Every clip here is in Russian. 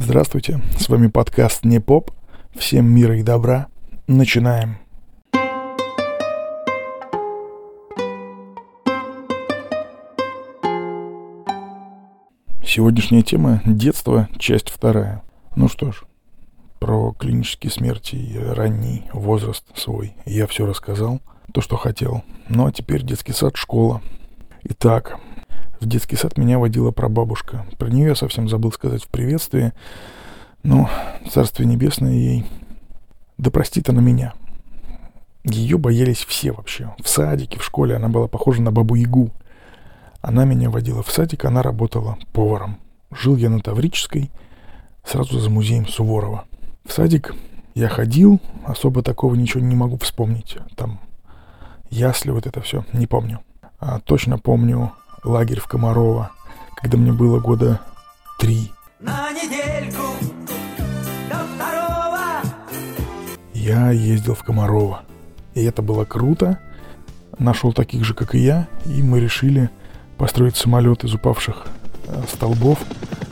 Здравствуйте, с вами подкаст «Не поп». Всем мира и добра. Начинаем. Сегодняшняя тема – детство, часть вторая. Ну что ж, про клинические смерти и ранний возраст свой я все рассказал, то, что хотел. Ну а теперь детский сад, школа. Итак, в детский сад меня водила прабабушка. Про нее я совсем забыл сказать в приветствии. Но царствие небесное ей. Да простит она меня. Ее боялись все вообще. В садике, в школе она была похожа на бабу-ягу. Она меня водила в садик, она работала поваром. Жил я на Таврической, сразу за музеем Суворова. В садик я ходил, особо такого ничего не могу вспомнить. Там ясли, вот это все, не помню. А точно помню лагерь в Комарово, когда мне было года три. На недельку до второго. Я ездил в Комарово. И это было круто. Нашел таких же, как и я, и мы решили построить самолет из упавших э, столбов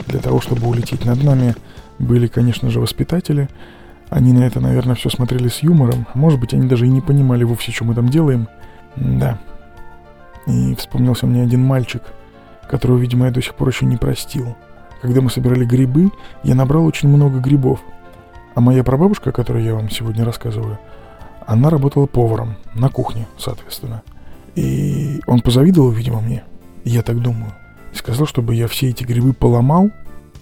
для того, чтобы улететь над нами. Были, конечно же, воспитатели. Они на это, наверное, все смотрели с юмором. Может быть, они даже и не понимали вовсе, что мы там делаем. Да, и вспомнился мне один мальчик, которого, видимо, я до сих пор еще не простил. Когда мы собирали грибы, я набрал очень много грибов. А моя прабабушка, о которой я вам сегодня рассказываю, она работала поваром на кухне, соответственно. И он позавидовал, видимо, мне. Я так думаю. И сказал, чтобы я все эти грибы поломал,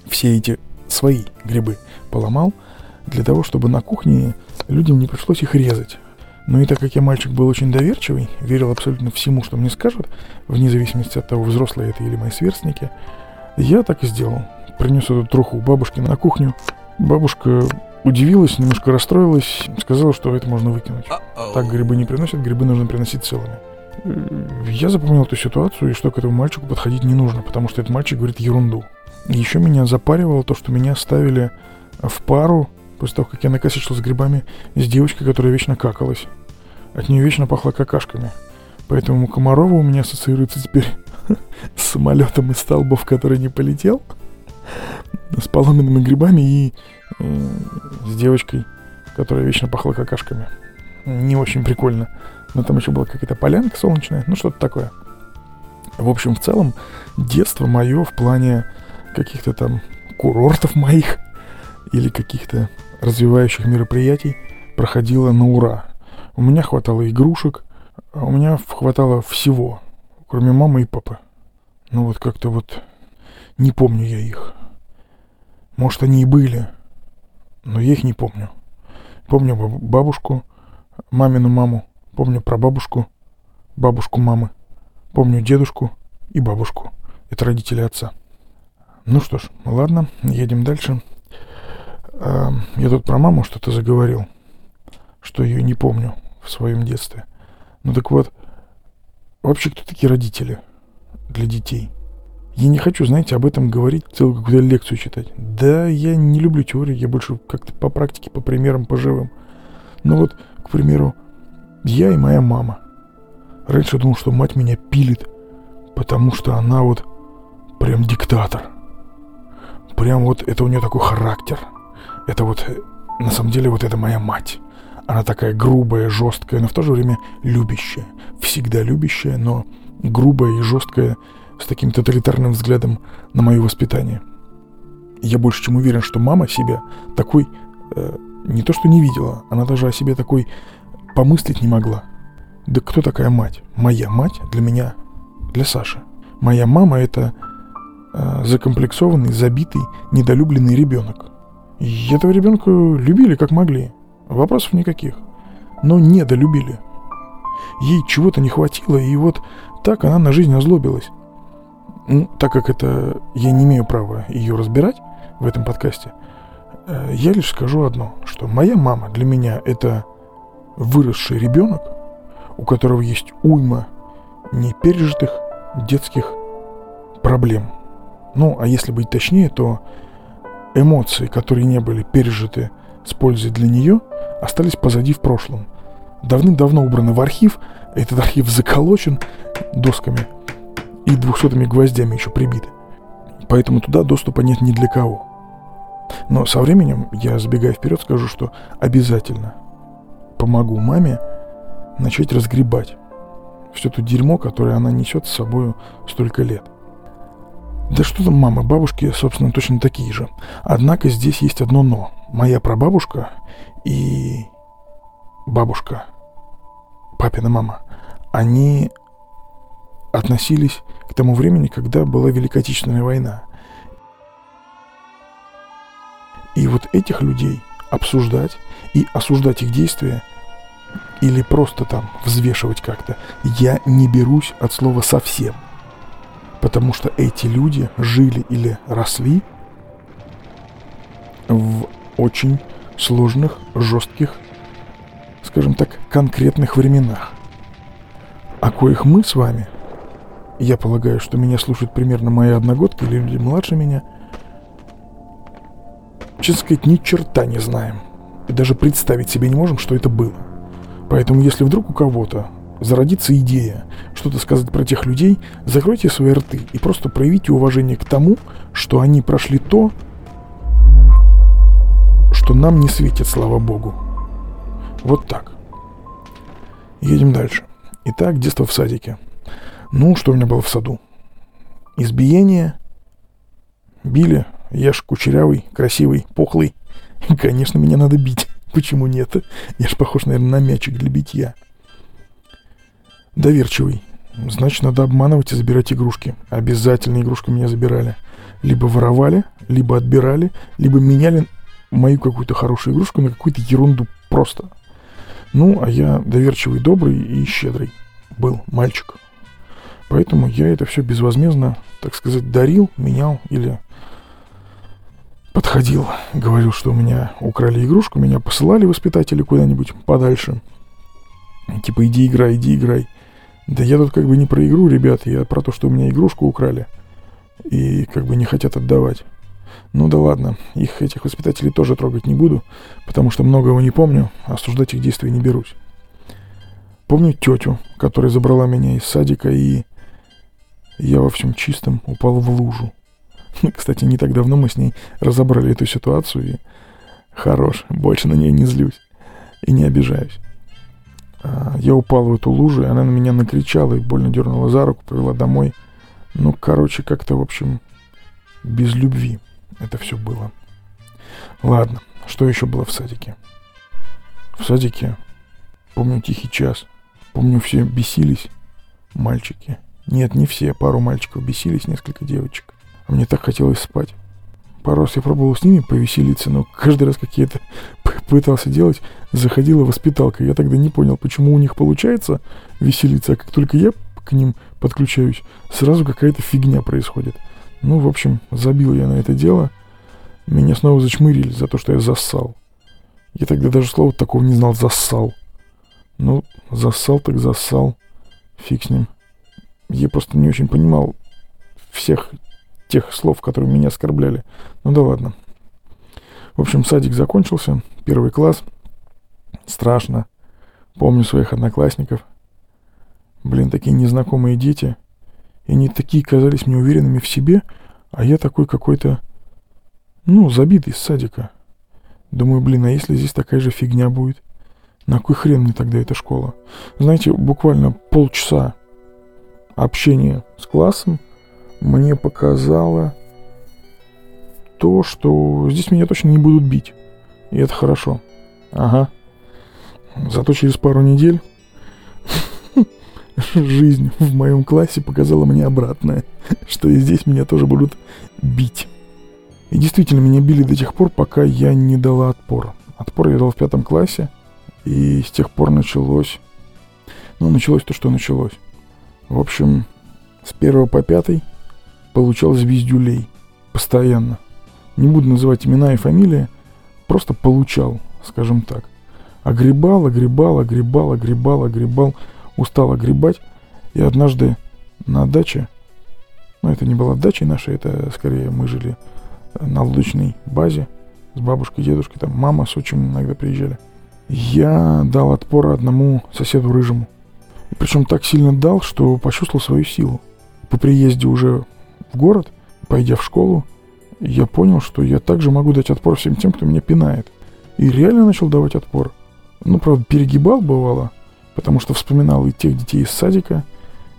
все эти свои грибы поломал, для того, чтобы на кухне людям не пришлось их резать. Ну и так как я мальчик был очень доверчивый, верил абсолютно всему, что мне скажут, вне зависимости от того, взрослые это или мои сверстники, я так и сделал. Принес эту труху бабушке на кухню. Бабушка удивилась, немножко расстроилась, сказала, что это можно выкинуть. Так грибы не приносят, грибы нужно приносить целыми. Я запомнил эту ситуацию, и что к этому мальчику подходить не нужно, потому что этот мальчик говорит ерунду. Еще меня запаривало то, что меня ставили в пару после того, как я накосячил с грибами, с девочкой, которая вечно какалась. От нее вечно пахло какашками. Поэтому Комарова у меня ассоциируется теперь с самолетом из столбов, который не полетел, с поломенными грибами и э, с девочкой, которая вечно пахла какашками. Не очень прикольно. Но там еще была какая-то полянка солнечная, ну что-то такое. В общем, в целом, детство мое в плане каких-то там курортов моих или каких-то развивающих мероприятий проходило на ура. У меня хватало игрушек, а у меня хватало всего, кроме мамы и папы. Ну вот как-то вот не помню я их. Может, они и были, но я их не помню. Помню бабушку, мамину маму, помню прабабушку, бабушку мамы, помню дедушку и бабушку. Это родители отца. Ну что ж, ладно, едем дальше. А, я тут про маму что-то заговорил, что ее не помню в своем детстве. Ну так вот, вообще кто такие родители для детей? Я не хочу, знаете, об этом говорить, целую какую-то лекцию читать. Да, я не люблю теории, я больше как-то по практике, по примерам, по живым. Ну вот, к примеру, я и моя мама. Раньше думал, что мать меня пилит, потому что она вот прям диктатор. Прям вот это у нее такой характер – это вот, на самом деле, вот это моя мать. Она такая грубая, жесткая, но в то же время любящая. Всегда любящая, но грубая и жесткая, с таким тоталитарным взглядом на мое воспитание. Я больше чем уверен, что мама себя такой э, не то что не видела, она даже о себе такой помыслить не могла. Да кто такая мать? Моя мать для меня, для Саши. Моя мама это э, закомплексованный, забитый, недолюбленный ребенок. И этого ребенка любили как могли. Вопросов никаких. Но недолюбили. Ей чего-то не хватило, и вот так она на жизнь озлобилась. Ну, так как это я не имею права ее разбирать в этом подкасте, э, я лишь скажу одно, что моя мама для меня это выросший ребенок, у которого есть уйма непережитых детских проблем. Ну, а если быть точнее, то Эмоции, которые не были пережиты с пользой для нее, остались позади в прошлом. Давным-давно убраны в архив, этот архив заколочен досками и двухсотыми гвоздями еще прибиты. Поэтому туда доступа нет ни для кого. Но со временем, я забегая вперед, скажу, что обязательно помогу маме начать разгребать все то дерьмо, которое она несет с собой столько лет. Да что там мама, бабушки, собственно, точно такие же. Однако здесь есть одно «но». Моя прабабушка и бабушка, папина мама, они относились к тому времени, когда была Великая Отечественная война. И вот этих людей обсуждать и осуждать их действия или просто там взвешивать как-то, я не берусь от слова совсем. Потому что эти люди жили или росли в очень сложных, жестких, скажем так, конкретных временах. О коих мы с вами, я полагаю, что меня слушают примерно мои одногодки или люди младше меня, честно сказать, ни черта не знаем. И даже представить себе не можем, что это было. Поэтому, если вдруг у кого-то зародится идея что-то сказать про тех людей, закройте свои рты и просто проявите уважение к тому, что они прошли то, что нам не светит, слава богу. Вот так. Едем дальше. Итак, детство в садике. Ну, что у меня было в саду? Избиение. Били. Я ж кучерявый, красивый, пухлый. Конечно, меня надо бить. Почему нет? Я ж похож, наверное, на мячик для битья. Доверчивый. Значит, надо обманывать и забирать игрушки. Обязательно игрушки меня забирали. Либо воровали, либо отбирали, либо меняли мою какую-то хорошую игрушку на какую-то ерунду просто. Ну, а я доверчивый, добрый и щедрый был мальчик. Поэтому я это все безвозмездно, так сказать, дарил, менял или подходил, говорил, что у меня украли игрушку, меня посылали воспитатели куда-нибудь подальше. Типа, иди играй, иди играй. Да я тут как бы не про игру, ребят, я про то, что у меня игрушку украли. И как бы не хотят отдавать. Ну да ладно, их, этих воспитателей тоже трогать не буду, потому что многого не помню, осуждать их действия не берусь. Помню тетю, которая забрала меня из садика, и я во всем чистом упал в лужу. Кстати, не так давно мы с ней разобрали эту ситуацию, и хорош, больше на нее не злюсь и не обижаюсь. А, я упал в эту лужу, и она на меня накричала и больно дернула за руку, повела домой. Ну, короче, как-то, в общем, без любви это все было. Ладно, что еще было в садике? В садике, помню тихий час, помню все бесились, мальчики. Нет, не все, пару мальчиков бесились, несколько девочек. А мне так хотелось спать. Пару раз я пробовал с ними повеселиться, но каждый раз, как я это пытался делать, заходила воспиталка. Я тогда не понял, почему у них получается веселиться, а как только я к ним подключаюсь, сразу какая-то фигня происходит. Ну, в общем, забил я на это дело. Меня снова зачмырили за то, что я зассал. Я тогда даже слова такого не знал, зассал. Ну, зассал так зассал. Фиг с ним. Я просто не очень понимал всех тех слов, которые меня оскорбляли. Ну да ладно. В общем, садик закончился, первый класс. Страшно. Помню своих одноклассников. Блин, такие незнакомые дети. И они такие казались мне уверенными в себе, а я такой какой-то, ну, забитый из садика. Думаю, блин, а если здесь такая же фигня будет? На кой хрен мне тогда эта школа? Знаете, буквально полчаса общения с классом мне показало то, что здесь меня точно не будут бить. И это хорошо. Ага. Зато через пару недель жизнь в моем классе показала мне обратное, что и здесь меня тоже будут бить. И действительно, меня били до тех пор, пока я не дала отпор. Отпор я дал в пятом классе, и с тех пор началось... Ну, началось то, что началось. В общем, с первого по пятый получал звездюлей. Постоянно. Не буду называть имена и фамилии, просто получал, скажем так. Огребал, огребал, огребал, огребал, огребал, устал огребать. И однажды на даче, ну это не была дача наша, это скорее мы жили на лодочной базе с бабушкой, дедушкой, там мама с отчимом иногда приезжали. Я дал отпор одному соседу рыжему. И причем так сильно дал, что почувствовал свою силу. По приезде уже город, пойдя в школу, я понял, что я также могу дать отпор всем тем, кто меня пинает. И реально начал давать отпор. Ну, правда, перегибал бывало, потому что вспоминал и тех детей из садика,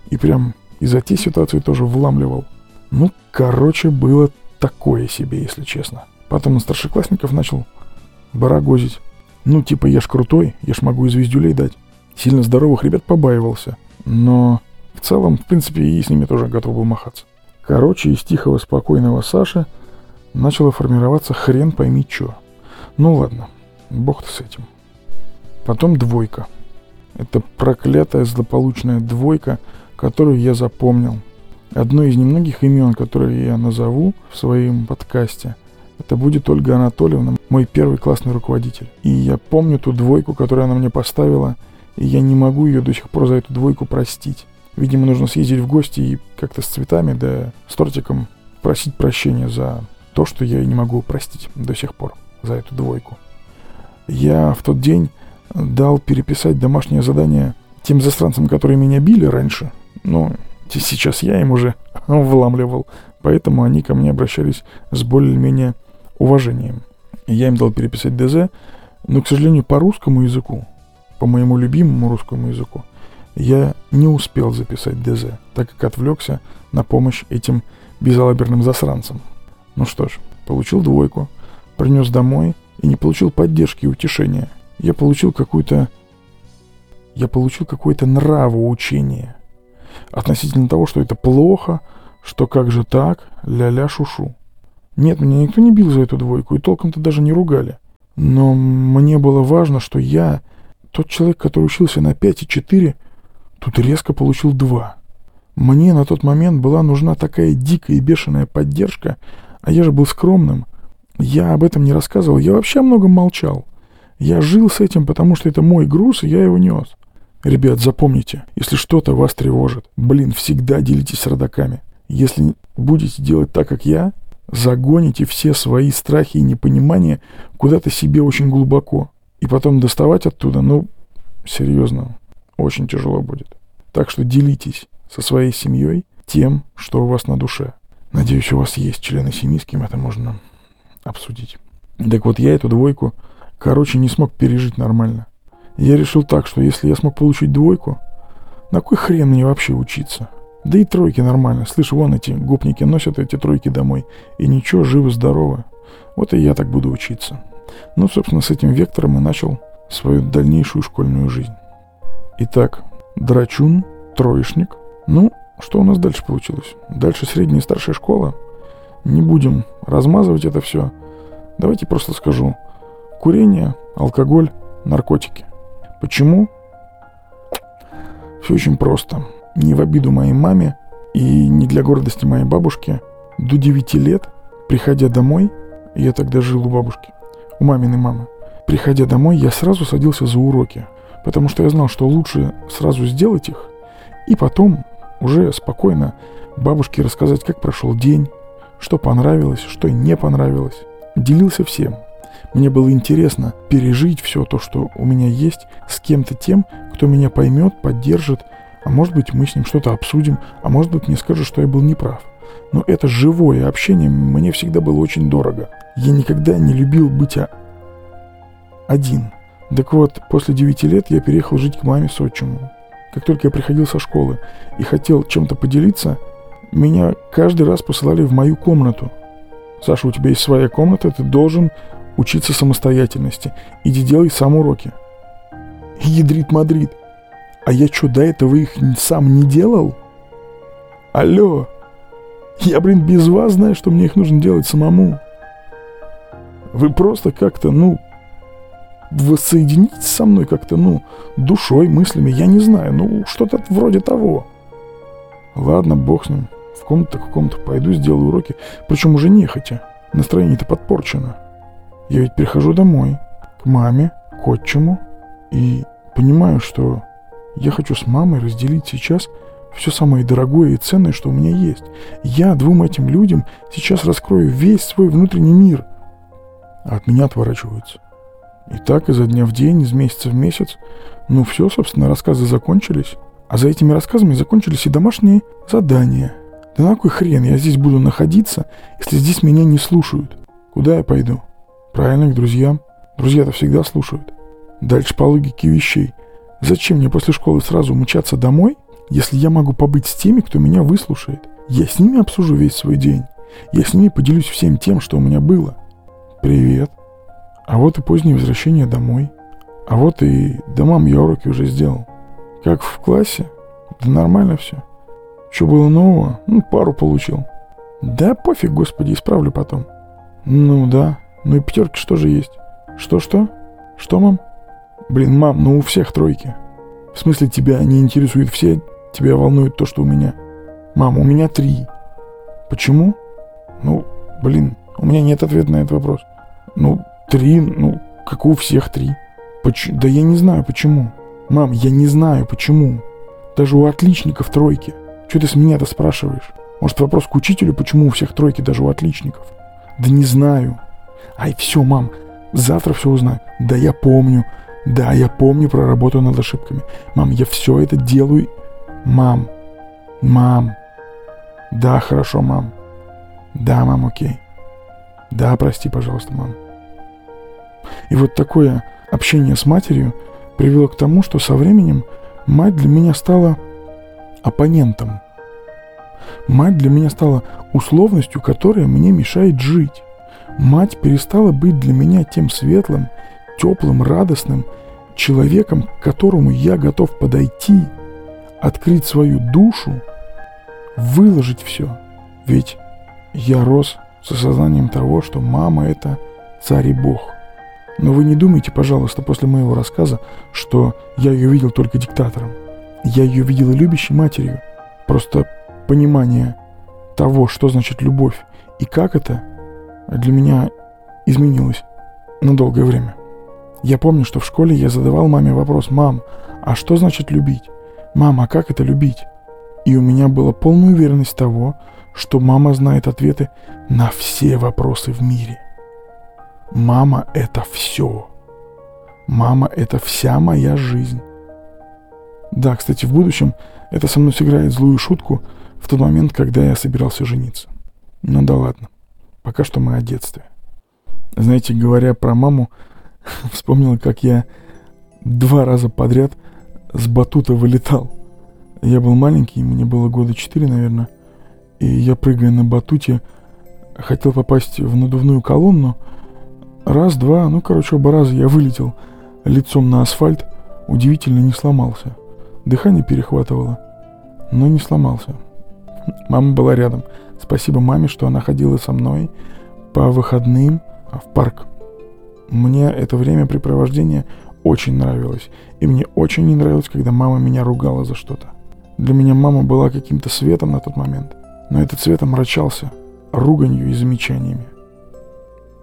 и прям из-за этой ситуации тоже вламливал. Ну, короче, было такое себе, если честно. Потом на старшеклассников начал барагозить. Ну, типа, я ж крутой, я ж могу и звездюлей дать. Сильно здоровых ребят побаивался. Но в целом, в принципе, и с ними тоже готов был махаться. Короче, из тихого, спокойного Саши начало формироваться хрен пойми чё. Ну ладно, бог-то с этим. Потом двойка. Это проклятая злополучная двойка, которую я запомнил. Одно из немногих имен, которые я назову в своем подкасте, это будет Ольга Анатольевна, мой первый классный руководитель. И я помню ту двойку, которую она мне поставила, и я не могу ее до сих пор за эту двойку простить. Видимо, нужно съездить в гости и как-то с цветами, да с тортиком просить прощения за то, что я не могу простить до сих пор за эту двойку. Я в тот день дал переписать домашнее задание тем застранцам, которые меня били раньше. Но сейчас я им уже вламливал, поэтому они ко мне обращались с более-менее уважением. Я им дал переписать ДЗ, но, к сожалению, по русскому языку, по моему любимому русскому языку, я не успел записать ДЗ, так как отвлекся на помощь этим безалаберным засранцам. Ну что ж, получил двойку, принес домой и не получил поддержки и утешения. Я получил какую-то... Я получил какое-то нравоучение относительно того, что это плохо, что как же так, ля-ля шушу. Нет, меня никто не бил за эту двойку, и толком-то даже не ругали. Но мне было важно, что я, тот человек, который учился на 5 и 4, тут резко получил 2. Мне на тот момент была нужна такая дикая и бешеная поддержка, а я же был скромным. Я об этом не рассказывал, я вообще о многом молчал. Я жил с этим, потому что это мой груз, и я его нес. Ребят, запомните, если что-то вас тревожит, блин, всегда делитесь с родаками. Если будете делать так, как я, загоните все свои страхи и непонимания куда-то себе очень глубоко. И потом доставать оттуда, ну, серьезно, очень тяжело будет. Так что делитесь со своей семьей тем, что у вас на душе. Надеюсь, у вас есть члены семьи, с кем это можно обсудить. Так вот, я эту двойку, короче, не смог пережить нормально. Я решил так, что если я смог получить двойку, на кой хрен мне вообще учиться? Да и тройки нормально. Слышь, вон эти гопники носят эти тройки домой. И ничего, живы-здоровы. Вот и я так буду учиться. Ну, собственно, с этим вектором и начал свою дальнейшую школьную жизнь. Итак, драчун, троечник. Ну, что у нас дальше получилось? Дальше средняя и старшая школа. Не будем размазывать это все. Давайте просто скажу. Курение, алкоголь, наркотики. Почему? Все очень просто не в обиду моей маме и не для гордости моей бабушки, до 9 лет, приходя домой, я тогда жил у бабушки, у маминой мамы, приходя домой, я сразу садился за уроки, потому что я знал, что лучше сразу сделать их, и потом уже спокойно бабушке рассказать, как прошел день, что понравилось, что не понравилось. Делился всем. Мне было интересно пережить все то, что у меня есть, с кем-то тем, кто меня поймет, поддержит а может быть, мы с ним что-то обсудим, а может быть, мне скажут, что я был неправ. Но это живое общение мне всегда было очень дорого. Я никогда не любил быть один. Так вот, после 9 лет я переехал жить к маме с отчимом. Как только я приходил со школы и хотел чем-то поделиться, меня каждый раз посылали в мою комнату. Саша, у тебя есть своя комната, ты должен учиться самостоятельности. Иди делай сам уроки. Ядрит Мадрид. А я что, до этого их сам не делал? Алло. Я, блин, без вас знаю, что мне их нужно делать самому. Вы просто как-то, ну, воссоединитесь со мной как-то, ну, душой, мыслями, я не знаю, ну, что-то вроде того. Ладно, бог с ним. В комнату в комнату пойду, сделаю уроки. Причем уже нехотя. Настроение-то подпорчено. Я ведь прихожу домой, к маме, к отчиму, и понимаю, что я хочу с мамой разделить сейчас все самое дорогое и ценное, что у меня есть. Я двум этим людям сейчас раскрою весь свой внутренний мир. А от меня отворачиваются. И так изо дня в день, из месяца в месяц. Ну все, собственно, рассказы закончились. А за этими рассказами закончились и домашние задания. Да на кой хрен я здесь буду находиться, если здесь меня не слушают? Куда я пойду? Правильно, к друзьям. Друзья-то всегда слушают. Дальше по логике вещей. Зачем мне после школы сразу мчаться домой, если я могу побыть с теми, кто меня выслушает? Я с ними обсужу весь свой день. Я с ними поделюсь всем тем, что у меня было. Привет. А вот и позднее возвращение домой. А вот и да мам, я уроки уже сделал. Как в классе? Да нормально все. Что было нового? Ну, пару получил. Да пофиг, господи, исправлю потом. Ну да. Ну и пятерки что же есть? Что-что? Что, мам? Блин, мам, ну у всех тройки. В смысле тебя не интересует все, тебя волнует то, что у меня. Мам, у меня три. Почему? Ну, блин, у меня нет ответа на этот вопрос. Ну, три, ну, как у всех три. Поч... Да я не знаю почему. Мам, я не знаю почему. Даже у отличников тройки. Что ты с меня-то спрашиваешь? Может вопрос к учителю, почему у всех тройки даже у отличников? Да не знаю. Ай, все, мам, завтра все узнаю. Да я помню. Да, я помню про работу над ошибками. Мам, я все это делаю. Мам, мам. Да, хорошо, мам. Да, мам, окей. Да, прости, пожалуйста, мам. И вот такое общение с матерью привело к тому, что со временем мать для меня стала оппонентом. Мать для меня стала условностью, которая мне мешает жить. Мать перестала быть для меня тем светлым, теплым, радостным человеком, к которому я готов подойти, открыть свою душу, выложить все. Ведь я рос с осознанием того, что мама – это царь и бог. Но вы не думайте, пожалуйста, после моего рассказа, что я ее видел только диктатором. Я ее видел и любящей матерью. Просто понимание того, что значит любовь и как это, для меня изменилось на долгое время. Я помню, что в школе я задавал маме вопрос «Мам, а что значит любить? Мам, а как это любить?» И у меня была полная уверенность того, что мама знает ответы на все вопросы в мире. Мама — это все. Мама — это вся моя жизнь. Да, кстати, в будущем это со мной сыграет злую шутку в тот момент, когда я собирался жениться. Ну да ладно. Пока что мы о детстве. Знаете, говоря про маму, вспомнил, как я два раза подряд с батута вылетал. Я был маленький, мне было года четыре, наверное, и я, прыгая на батуте, хотел попасть в надувную колонну. Раз, два, ну, короче, оба раза я вылетел лицом на асфальт, удивительно не сломался. Дыхание перехватывало, но не сломался. Мама была рядом. Спасибо маме, что она ходила со мной по выходным в парк. Мне это времяпрепровождение очень нравилось. И мне очень не нравилось, когда мама меня ругала за что-то. Для меня мама была каким-то светом на тот момент. Но этот свет омрачался руганью и замечаниями.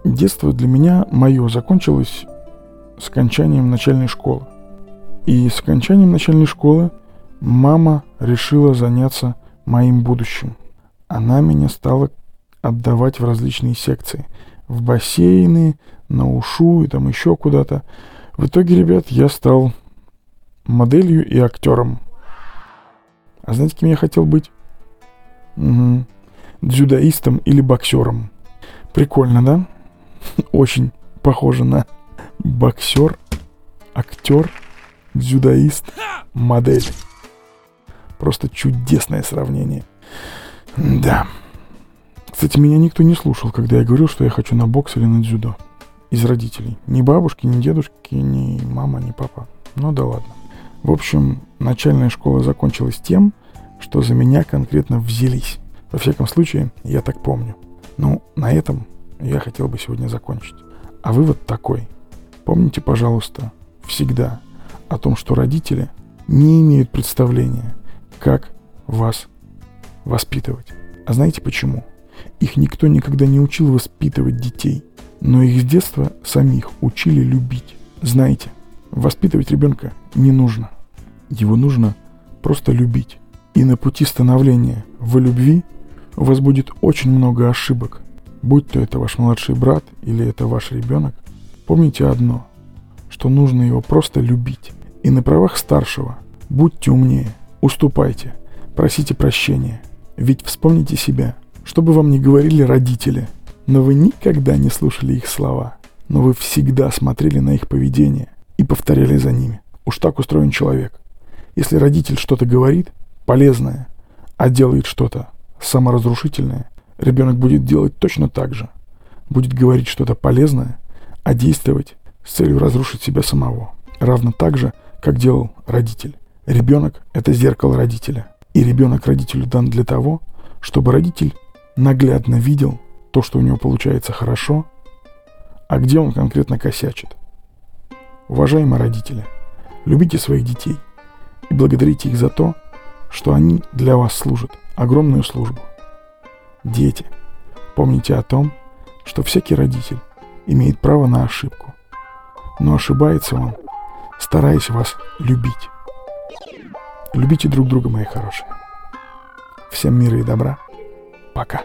Детство для меня мое закончилось с окончанием начальной школы. И с окончанием начальной школы мама решила заняться моим будущим. Она меня стала отдавать в различные секции. В бассейны, на ушу и там еще куда-то. В итоге, ребят, я стал моделью и актером. А знаете, кем я хотел быть? Угу. Дзюдоистом или боксером. Прикольно, да? Очень похоже на боксер, актер, дзюдоист, модель. Просто чудесное сравнение. Да. Кстати, меня никто не слушал, когда я говорил, что я хочу на бокс или на дзюдо. Из родителей. Ни бабушки, ни дедушки, ни мама, ни папа. Ну да ладно. В общем, начальная школа закончилась тем, что за меня конкретно взялись. Во всяком случае, я так помню. Ну, на этом я хотел бы сегодня закончить. А вывод такой. Помните, пожалуйста, всегда о том, что родители не имеют представления, как вас воспитывать. А знаете почему? Их никто никогда не учил воспитывать детей, но их с детства самих учили любить. Знаете, воспитывать ребенка не нужно. Его нужно просто любить. И на пути становления в любви у вас будет очень много ошибок. Будь то это ваш младший брат или это ваш ребенок, помните одно, что нужно его просто любить. И на правах старшего будьте умнее, уступайте, просите прощения, Ведь вспомните себя, что бы вам ни говорили родители, но вы никогда не слушали их слова, но вы всегда смотрели на их поведение и повторяли за ними. Уж так устроен человек. Если родитель что-то говорит, полезное, а делает что-то саморазрушительное, ребенок будет делать точно так же. Будет говорить что-то полезное, а действовать с целью разрушить себя самого. Равно так же, как делал родитель. Ребенок – это зеркало родителя. И ребенок родителю дан для того, чтобы родитель наглядно видел то, что у него получается хорошо, а где он конкретно косячит. Уважаемые родители, любите своих детей и благодарите их за то, что они для вас служат огромную службу. Дети, помните о том, что всякий родитель имеет право на ошибку, но ошибается он, стараясь вас любить. Любите друг друга, мои хорошие. Всем мира и добра. Пока.